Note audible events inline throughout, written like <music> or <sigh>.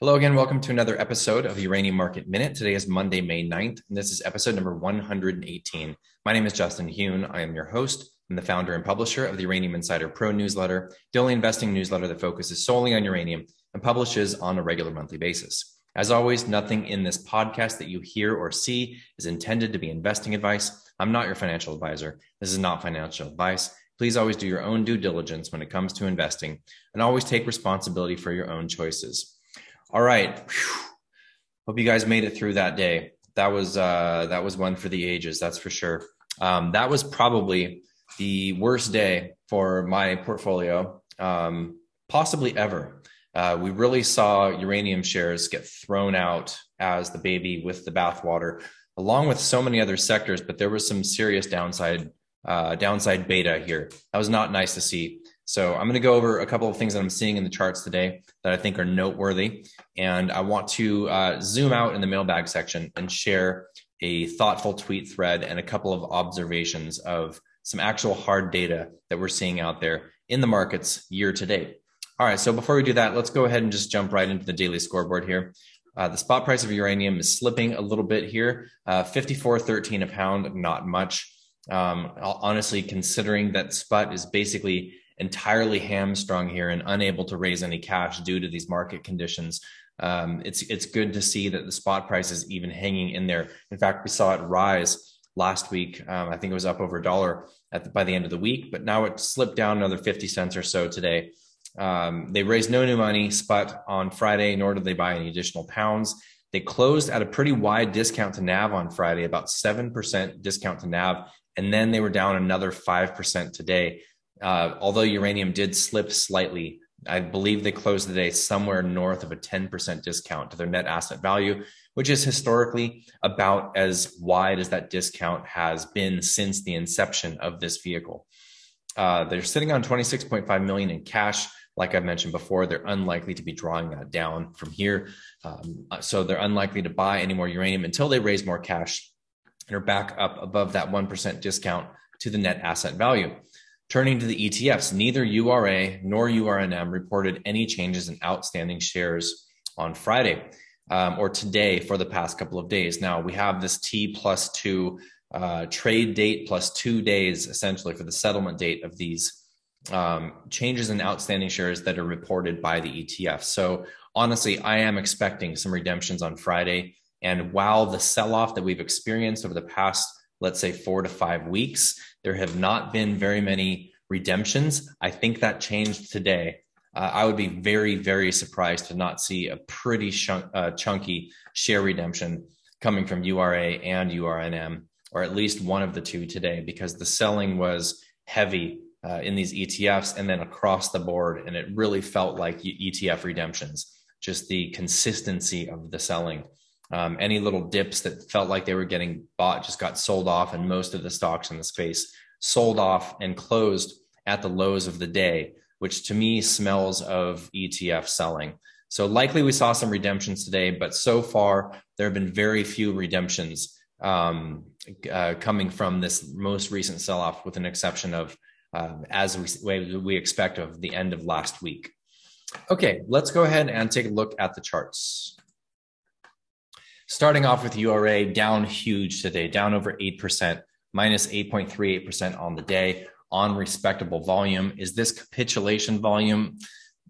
Hello again. Welcome to another episode of Uranium Market Minute. Today is Monday, May 9th, and this is episode number 118. My name is Justin Huhn. I am your host. I'm the founder and publisher of the Uranium Insider Pro newsletter, the only investing newsletter that focuses solely on uranium and publishes on a regular monthly basis. As always, nothing in this podcast that you hear or see is intended to be investing advice. I'm not your financial advisor. This is not financial advice. Please always do your own due diligence when it comes to investing and always take responsibility for your own choices. All right. Whew. Hope you guys made it through that day. That was uh, that was one for the ages, that's for sure. Um, that was probably the worst day for my portfolio, um, possibly ever. Uh, we really saw uranium shares get thrown out as the baby with the bathwater, along with so many other sectors. But there was some serious downside uh, downside beta here. That was not nice to see. So I'm going to go over a couple of things that I'm seeing in the charts today that I think are noteworthy. And I want to uh, zoom out in the mailbag section and share a thoughtful tweet thread and a couple of observations of some actual hard data that we're seeing out there in the markets year to date. All right, so before we do that, let's go ahead and just jump right into the daily scoreboard here. Uh, the spot price of uranium is slipping a little bit here, uh, 54.13 a pound, not much. Um, honestly, considering that SPUT is basically entirely hamstrung here and unable to raise any cash due to these market conditions. Um, it's it's good to see that the spot price is even hanging in there. In fact, we saw it rise last week. Um, I think it was up over a dollar at the, by the end of the week, but now it slipped down another 50 cents or so today. Um, they raised no new money SPUT on Friday, nor did they buy any additional pounds. They closed at a pretty wide discount to NAV on Friday, about 7% discount to NAV, and then they were down another 5% today. Uh, although uranium did slip slightly, I believe they closed the day somewhere north of a 10% discount to their net asset value, which is historically about as wide as that discount has been since the inception of this vehicle. Uh, they're sitting on 26.5 million in cash. Like I mentioned before, they're unlikely to be drawing that down from here. Um, so they're unlikely to buy any more uranium until they raise more cash and are back up above that 1% discount to the net asset value. Turning to the ETFs, neither URA nor URNM reported any changes in outstanding shares on Friday um, or today for the past couple of days. Now we have this T plus two uh, trade date plus two days essentially for the settlement date of these um, changes in outstanding shares that are reported by the ETF. So honestly, I am expecting some redemptions on Friday. And while the sell off that we've experienced over the past, let's say, four to five weeks there have not been very many redemptions. I think that changed today. Uh, I would be very, very surprised to not see a pretty shunk, uh, chunky share redemption coming from URA and URNM, or at least one of the two today, because the selling was heavy uh, in these ETFs and then across the board. And it really felt like ETF redemptions, just the consistency of the selling. Um, any little dips that felt like they were getting bought just got sold off, and most of the stocks in the space sold off and closed at the lows of the day, which to me smells of ETF selling. So likely we saw some redemptions today, but so far there have been very few redemptions um, uh, coming from this most recent sell off, with an exception of uh, as we, we expect of the end of last week. Okay, let's go ahead and take a look at the charts. Starting off with URA, down huge today, down over 8%, minus 8.38% on the day on respectable volume. Is this capitulation volume?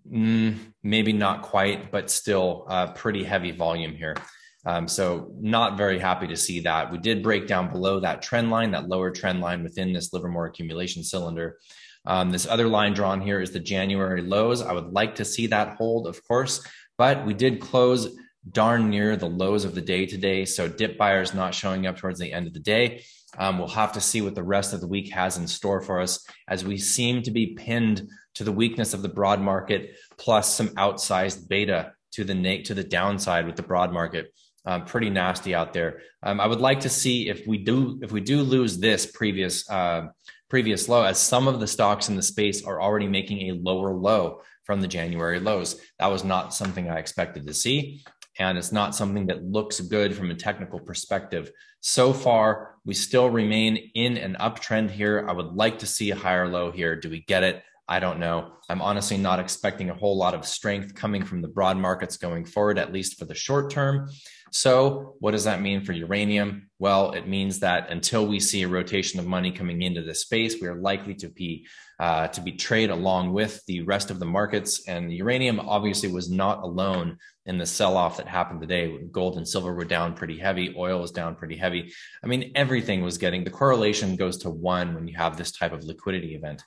Mm, maybe not quite, but still uh, pretty heavy volume here. Um, so not very happy to see that. We did break down below that trend line, that lower trend line within this Livermore accumulation cylinder. Um, this other line drawn here is the January lows. I would like to see that hold, of course, but we did close darn near the lows of the day today. So dip buyers not showing up towards the end of the day. Um, we'll have to see what the rest of the week has in store for us as we seem to be pinned to the weakness of the broad market plus some outsized beta to the na- to the downside with the broad market. Um, pretty nasty out there. Um, I would like to see if we do if we do lose this previous uh, previous low, as some of the stocks in the space are already making a lower low from the January lows. That was not something I expected to see and it's not something that looks good from a technical perspective. So far, we still remain in an uptrend here. I would like to see a higher low here. Do we get it? I don't know. I'm honestly not expecting a whole lot of strength coming from the broad markets going forward, at least for the short term. So, what does that mean for uranium? Well, it means that until we see a rotation of money coming into this space, we are likely to be uh, to be trade along with the rest of the markets. And uranium obviously was not alone in the sell-off that happened today. Gold and silver were down pretty heavy. Oil was down pretty heavy. I mean, everything was getting the correlation goes to one when you have this type of liquidity event.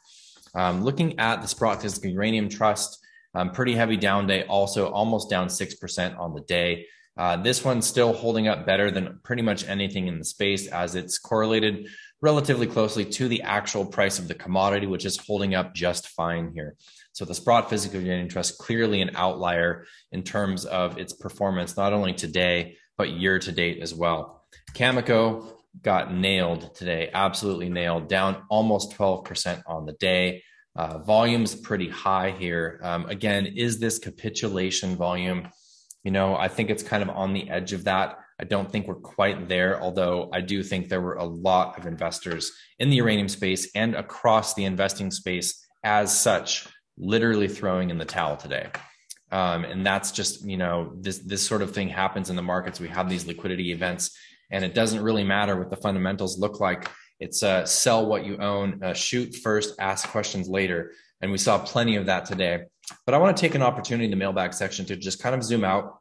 Um, looking at the Sprott Physical Uranium Trust, um, pretty heavy down day, also almost down 6% on the day. Uh, this one's still holding up better than pretty much anything in the space as it's correlated relatively closely to the actual price of the commodity, which is holding up just fine here. So the Sprott Physical Uranium Trust clearly an outlier in terms of its performance, not only today, but year to date as well. Cameco got nailed today, absolutely nailed, down almost 12% on the day. Uh, volume's pretty high here. Um, again, is this capitulation volume? You know, I think it's kind of on the edge of that. I don't think we're quite there, although I do think there were a lot of investors in the uranium space and across the investing space as such, literally throwing in the towel today. Um, and that's just, you know, this, this sort of thing happens in the markets. We have these liquidity events and it doesn't really matter what the fundamentals look like. It's uh, sell what you own, uh, shoot first, ask questions later. And we saw plenty of that today. But I want to take an opportunity in the mailbag section to just kind of zoom out,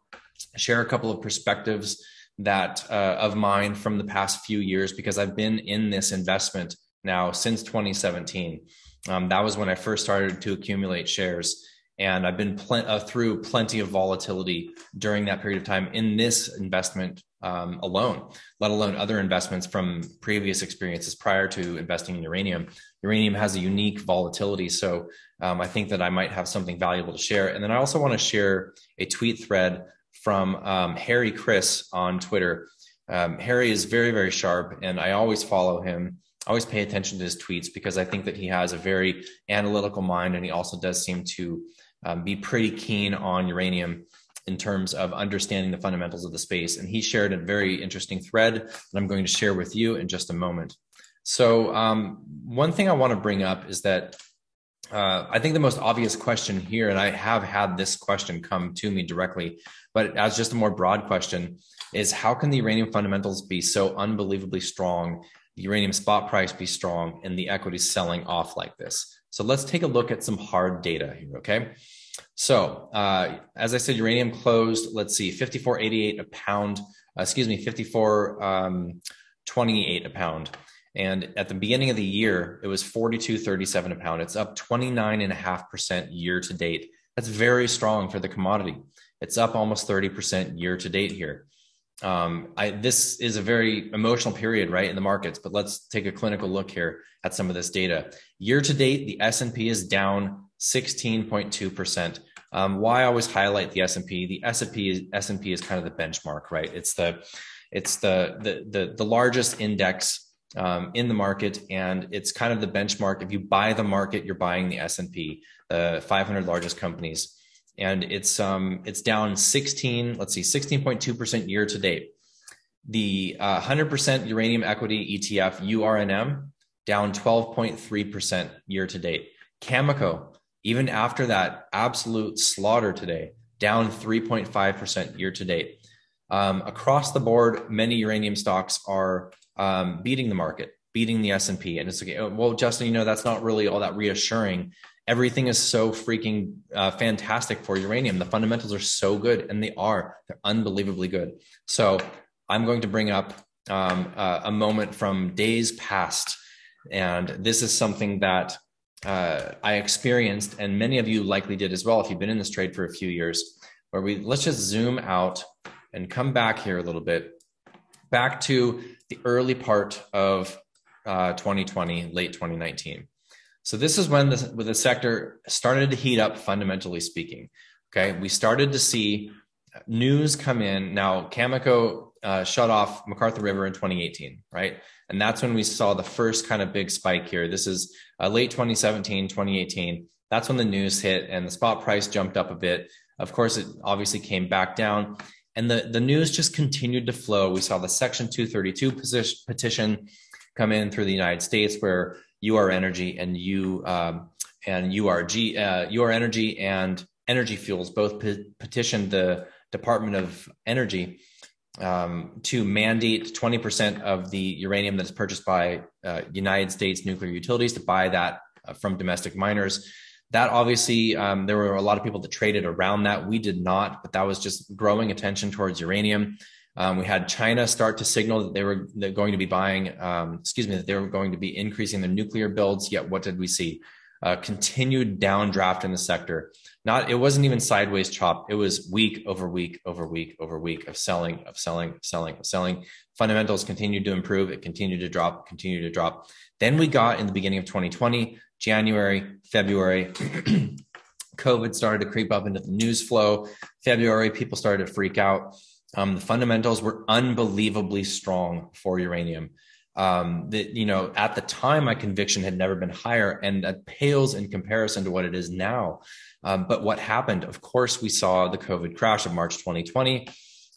share a couple of perspectives that uh, of mine from the past few years because I've been in this investment now since 2017. Um, that was when I first started to accumulate shares. And I've been pl- uh, through plenty of volatility during that period of time in this investment um, alone, let alone other investments from previous experiences prior to investing in uranium. Uranium has a unique volatility. So um, I think that I might have something valuable to share. And then I also want to share a tweet thread from um, Harry Chris on Twitter. Um, Harry is very, very sharp, and I always follow him. I always pay attention to his tweets because I think that he has a very analytical mind, and he also does seem to um, be pretty keen on uranium in terms of understanding the fundamentals of the space. And he shared a very interesting thread that I'm going to share with you in just a moment. So, um, one thing I want to bring up is that uh, I think the most obvious question here, and I have had this question come to me directly, but as just a more broad question, is how can the uranium fundamentals be so unbelievably strong, the uranium spot price be strong, and the equity selling off like this? So let's take a look at some hard data here, okay? So uh, as I said, uranium closed, let's see, 54.88 a pound, uh, excuse me, 54.28 um, a pound. And at the beginning of the year, it was 42.37 a pound. It's up 29.5% year to date. That's very strong for the commodity. It's up almost 30% year to date here. Um, I, this is a very emotional period, right, in the markets. But let's take a clinical look here at some of this data. Year to date, the S and P is down 16.2 percent. Um, why I always highlight the S and P? The S and P S and P is kind of the benchmark, right? It's the it's the the the, the largest index um, in the market, and it's kind of the benchmark. If you buy the market, you're buying the S and P, the 500 largest companies and it's um it's down 16 let's see 16.2% year to date the uh, 100% uranium equity etf urnm down 12.3% year to date cameco even after that absolute slaughter today down 3.5% year to date um, across the board many uranium stocks are um, beating the market beating the s&p and it's okay oh, well justin you know that's not really all that reassuring everything is so freaking uh, fantastic for uranium. The fundamentals are so good, and they are. They're unbelievably good. So I'm going to bring up um, uh, a moment from days past, and this is something that uh, I experienced, and many of you likely did as well if you've been in this trade for a few years. Where we let's just zoom out and come back here a little bit, back to the early part of uh, 2020, uh, late 2019. So this is when the, the sector started to heat up, fundamentally speaking. Okay, we started to see news come in. Now, Cameco uh, shut off McArthur River in 2018, right? And that's when we saw the first kind of big spike here. This is uh, late 2017, 2018. That's when the news hit and the spot price jumped up a bit. Of course, it obviously came back down. And the, the news just continued to flow. We saw the Section 232 petition come in through the United States, where Ur Energy and you um, and URG, uh, UR Energy and Energy Fuels both pe- petitioned the Department of Energy um, to mandate 20% of the uranium that is purchased by uh, United States nuclear utilities to buy that uh, from domestic miners. That obviously, um, there were a lot of people that traded around that. We did not, but that was just growing attention towards uranium. Um, we had China start to signal that they were going to be buying, um, excuse me, that they were going to be increasing their nuclear builds. Yet, what did we see? Uh, continued downdraft in the sector. Not, it wasn't even sideways chop. It was week over week over week over week of selling, of selling, of selling, of selling. Fundamentals continued to improve. It continued to drop, continued to drop. Then we got in the beginning of 2020, January, February. <clears throat> COVID started to creep up into the news flow. February, people started to freak out. Um, the fundamentals were unbelievably strong for uranium. Um, that you know, at the time, my conviction had never been higher, and that pales in comparison to what it is now. Um, but what happened? Of course, we saw the COVID crash of March 2020.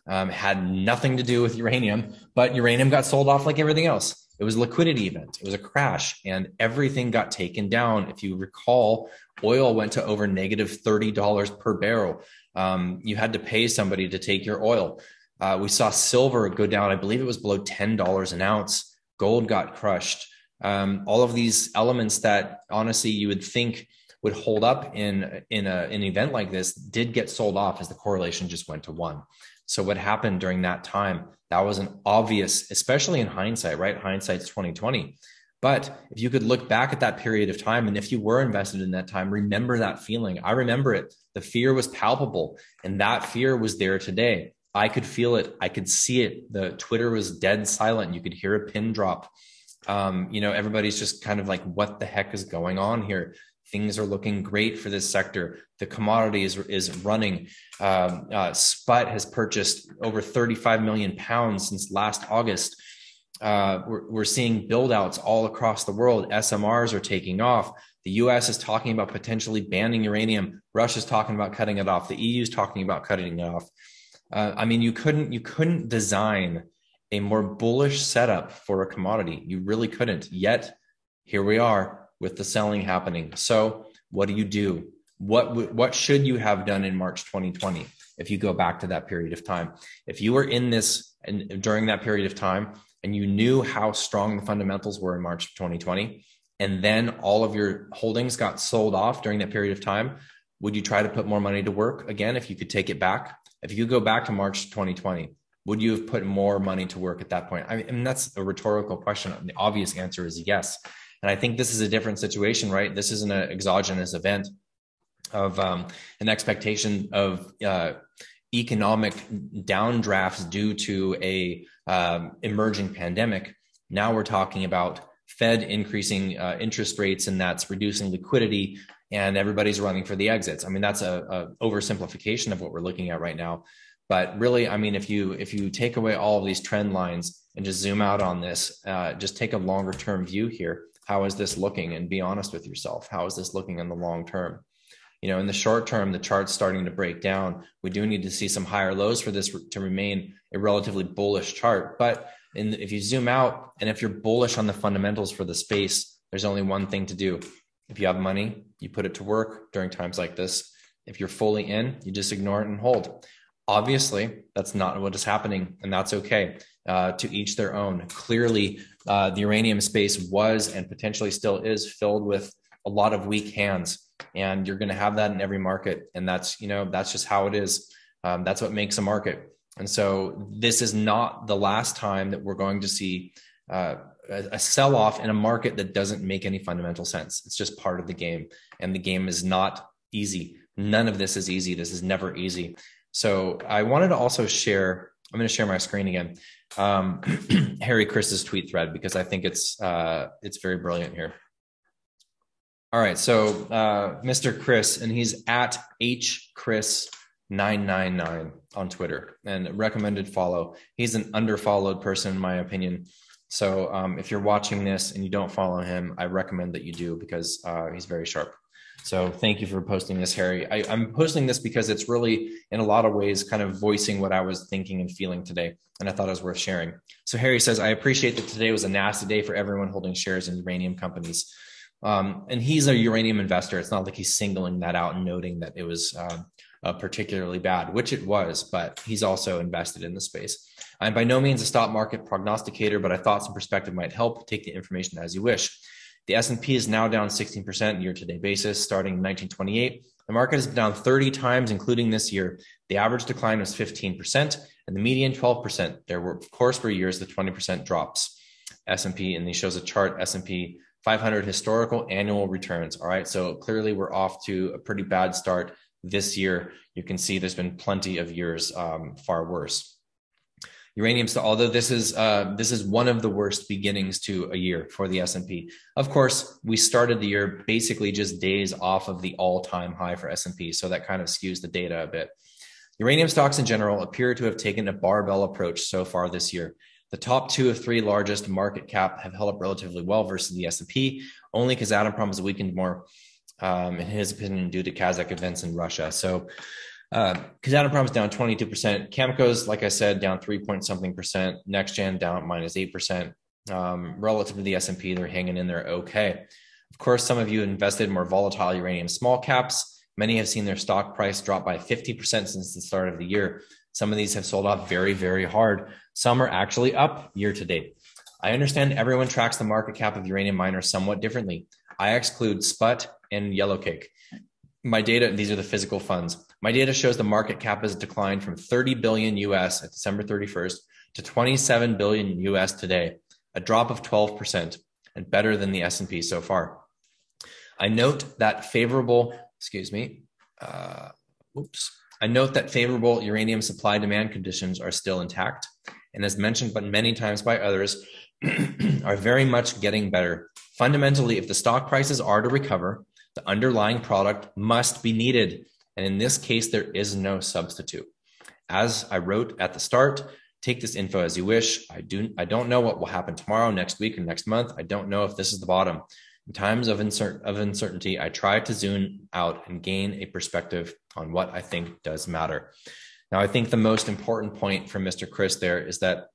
Um, had nothing to do with uranium, but uranium got sold off like everything else. It was a liquidity event. It was a crash, and everything got taken down. If you recall, oil went to over negative thirty dollars per barrel. Um, you had to pay somebody to take your oil. Uh, we saw silver go down. I believe it was below ten dollars an ounce. Gold got crushed. Um, all of these elements that honestly you would think would hold up in in a, an event like this did get sold off as the correlation just went to one. So what happened during that time? That was an obvious, especially in hindsight, right? Hindsight's 2020. But if you could look back at that period of time, and if you were invested in that time, remember that feeling. I remember it. The fear was palpable, and that fear was there today. I could feel it. I could see it. The Twitter was dead silent. You could hear a pin drop. Um, you know, everybody's just kind of like, what the heck is going on here? Things are looking great for this sector. The commodity is, is running. Um, uh, Sput has purchased over 35 million pounds since last August. Uh, we're, we're seeing build outs all across the world. SMRs are taking off. The US is talking about potentially banning uranium. Russia's talking about cutting it off. The EU is talking about cutting it off. Uh, I mean, you couldn't you couldn't design a more bullish setup for a commodity. You really couldn't. Yet here we are with the selling happening. So what do you do? What what should you have done in March 2020 if you go back to that period of time? If you were in this and during that period of time and you knew how strong the fundamentals were in March of 2020, and then all of your holdings got sold off during that period of time, would you try to put more money to work again if you could take it back? If you go back to March 2020, would you have put more money to work at that point? I mean, that's a rhetorical question. The obvious answer is yes. And I think this is a different situation, right? This isn't an exogenous event of um, an expectation of uh, economic downdrafts due to a um, emerging pandemic. Now we're talking about Fed increasing uh, interest rates, and that's reducing liquidity, and everybody's running for the exits. I mean, that's a, a oversimplification of what we're looking at right now. But really, I mean, if you if you take away all of these trend lines and just zoom out on this, uh, just take a longer term view here. How is this looking? And be honest with yourself. How is this looking in the long term? you know in the short term the chart's starting to break down we do need to see some higher lows for this to remain a relatively bullish chart but in, if you zoom out and if you're bullish on the fundamentals for the space there's only one thing to do if you have money you put it to work during times like this if you're fully in you just ignore it and hold obviously that's not what is happening and that's okay uh, to each their own. Clearly uh, the uranium space was and potentially still is filled with a lot of weak hands and you're going to have that in every market and that's you know that's just how it is. Um, that's what makes a market. And so this is not the last time that we're going to see uh, a, sell off in a market that doesn't make any fundamental sense. It's just part of the game and the game is not easy. None of this is easy. This is never easy so i wanted to also share i'm going to share my screen again um, <clears throat> harry chris's tweet thread because i think it's uh, it's very brilliant here all right. So uh, Mr. Chris, and he's at hchris999 on Twitter and recommended follow. He's an underfollowed person, in my opinion. So um, if you're watching this and you don't follow him, I recommend that you do because uh, he's very sharp. So thank you for posting this, Harry. I, I'm posting this because it's really, in a lot of ways, kind of voicing what I was thinking and feeling today. And I thought it was worth sharing. So Harry says, I appreciate that today was a nasty day for everyone holding shares in uranium companies. Um, and he's a uranium investor. It's not like he's singling that out and noting that it was uh, uh, particularly bad, which it was, but he's also invested in the space. I'm by no means a stock market prognosticator, but I thought some perspective might help. Take the information as you wish. The S&P is now down 16% year-to-date basis, starting in 1928. The market has been down 30 times, including this year. The average decline was 15%, and the median 12%. There were, of course, were years the 20% drops. S&P, and he shows a chart S&P 500 historical annual returns. All right, so clearly we're off to a pretty bad start this year. You can see there's been plenty of years um, far worse uranium so although this is uh, this is one of the worst beginnings to a year for the s&p of course we started the year basically just days off of the all-time high for s&p so that kind of skews the data a bit. Uranium stocks in general appear to have taken a barbell approach so far this year. The top two of three largest market cap have held up relatively well versus the s&p only because Kazatomprom has weakened more um, in his opinion due to kazakh events in russia. So uh, is down 22%. Cameco's, like I said, down three point something percent. NexGen down minus 8%. Um, relative to the S&P, they're hanging in there okay. Of course, some of you invested in more volatile uranium small caps. Many have seen their stock price drop by 50% since the start of the year. Some of these have sold off very, very hard. Some are actually up year to date. I understand everyone tracks the market cap of uranium miners somewhat differently. I exclude SPUT and Yellowcake. My data, these are the physical funds. My data shows the market cap has declined from 30 billion US at December 31st to 27 billion US today, a drop of 12% and better than the S&P so far. I note that favorable, excuse me, uh, oops. I note that favorable uranium supply demand conditions are still intact and as mentioned but many times by others <clears throat> are very much getting better. Fundamentally, if the stock prices are to recover, the underlying product must be needed and in this case, there is no substitute. As I wrote at the start, take this info as you wish. I do I don't know what will happen tomorrow, next week, or next month. I don't know if this is the bottom. In times of, insert, of uncertainty, I try to zoom out and gain a perspective on what I think does matter. Now, I think the most important point from Mr. Chris there is that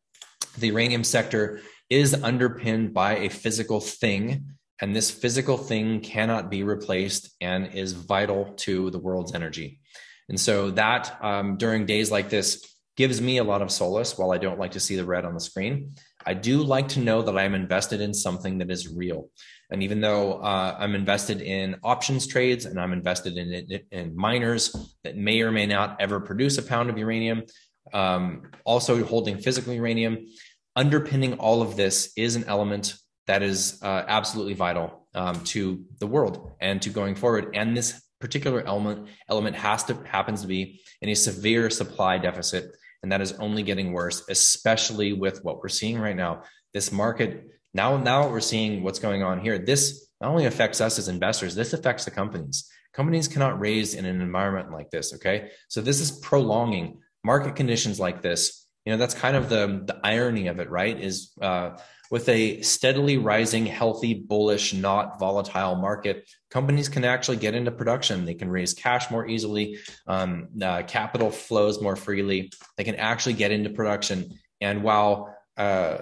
the uranium sector is underpinned by a physical thing and this physical thing cannot be replaced and is vital to the world's energy. And so that um, during days like this gives me a lot of solace while I don't like to see the red on the screen. I do like to know that I'm invested in something that is real. And even though uh, I'm invested in options trades and I'm invested in, in, in, miners that may or may not ever produce a pound of uranium, um, also holding physical uranium, underpinning all of this is an element that is uh, absolutely vital um, to the world and to going forward. And this particular element element has to happens to be in a severe supply deficit, and that is only getting worse, especially with what we're seeing right now. This market now now we're seeing what's going on here. This not only affects us as investors, this affects the companies. Companies cannot raise in an environment like this. Okay, so this is prolonging market conditions like this. You know that's kind of the the irony of it, right? Is uh, with a steadily rising, healthy, bullish, not volatile market, companies can actually get into production. They can raise cash more easily, um, uh, capital flows more freely. They can actually get into production. And while uh,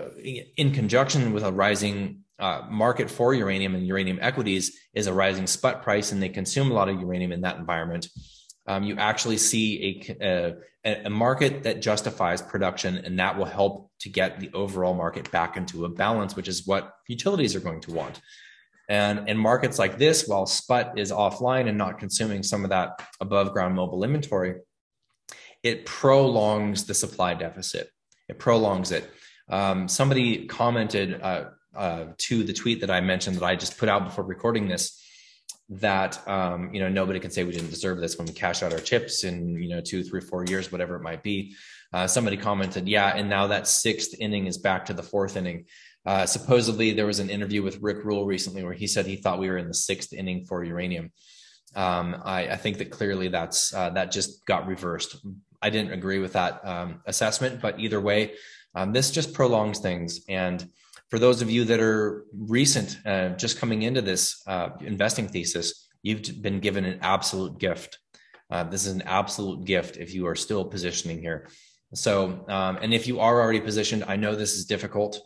in conjunction with a rising uh, market for uranium and uranium equities is a rising spot price, and they consume a lot of uranium in that environment um, you actually see a, a, a market that justifies production, and that will help to get the overall market back into a balance, which is what utilities are going to want. And in markets like this, while SPUT is offline and not consuming some of that above ground mobile inventory, it prolongs the supply deficit. It prolongs it. Um, somebody commented uh, uh, to the tweet that I mentioned that I just put out before recording this that um, you know nobody can say we didn't deserve this when we cash out our chips in you know two, three, four years, whatever it might be. Uh, somebody commented, yeah, and now that sixth inning is back to the fourth inning. Uh, supposedly, there was an interview with Rick Rule recently where he said he thought we were in the sixth inning for uranium. Um, I, I, think that clearly that's uh, that just got reversed. I didn't agree with that um, assessment, but either way, um, this just prolongs things and for those of you that are recent, uh, just coming into this uh, investing thesis, you've been given an absolute gift. Uh, this is an absolute gift if you are still positioning here. So, um, and if you are already positioned, I know this is difficult,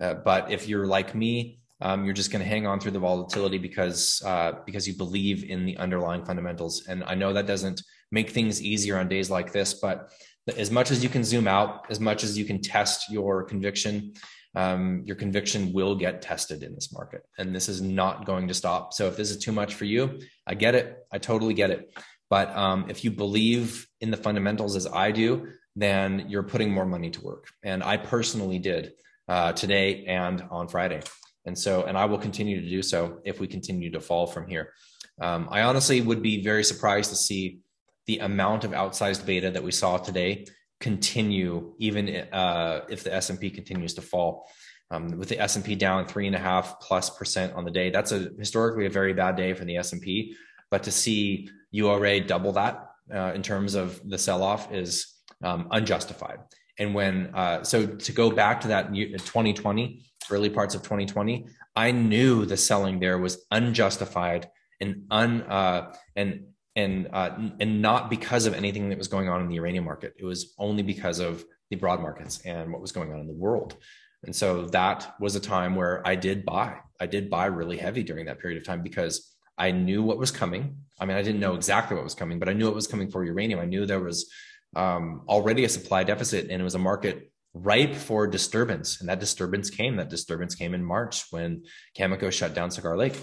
uh, but if you're like me, um, you're just going to hang on through the volatility because uh, because you believe in the underlying fundamentals. And I know that doesn't make things easier on days like this, but as much as you can zoom out, as much as you can test your conviction, um, your conviction will get tested in this market, and this is not going to stop. So if this is too much for you, I get it. I totally get it. But um, if you believe in the fundamentals as I do, then you're putting more money to work. And I personally did uh, today and on Friday. And so, and I will continue to do so if we continue to fall from here. Um, I honestly would be very surprised to see the amount of outsized beta that we saw today continue, even uh, if the S and P continues to fall. Um, with the S and P down three and a half plus percent on the day, that's a historically a very bad day for the S and P. But to see URA double that uh, in terms of the sell off is um, unjustified. And when uh, so to go back to that 2020 early parts of 2020, I knew the selling there was unjustified and un uh, and and uh, and not because of anything that was going on in the uranium market. It was only because of the broad markets and what was going on in the world. And so that was a time where I did buy. I did buy really heavy during that period of time because I knew what was coming. I mean, I didn't know exactly what was coming, but I knew it was coming for uranium. I knew there was um, already a supply deficit and it was a market ripe for disturbance. And that disturbance came. That disturbance came in March when Cameco shut down Cigar Lake.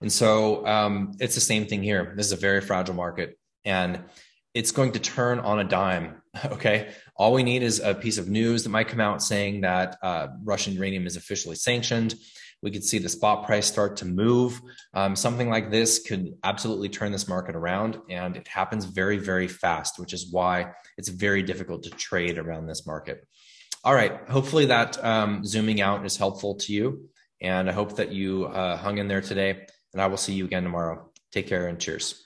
And so um, it's the same thing here. This is a very fragile market and it's going to turn on a dime. <laughs> Okay. All we need is a piece of news that might come out saying that uh, Russian uranium is officially sanctioned. We could see the spot price start to move. Um, something like this could absolutely turn this market around, and it happens very, very fast, which is why it's very difficult to trade around this market. All right. Hopefully, that um, zooming out is helpful to you. And I hope that you uh, hung in there today. And I will see you again tomorrow. Take care and cheers.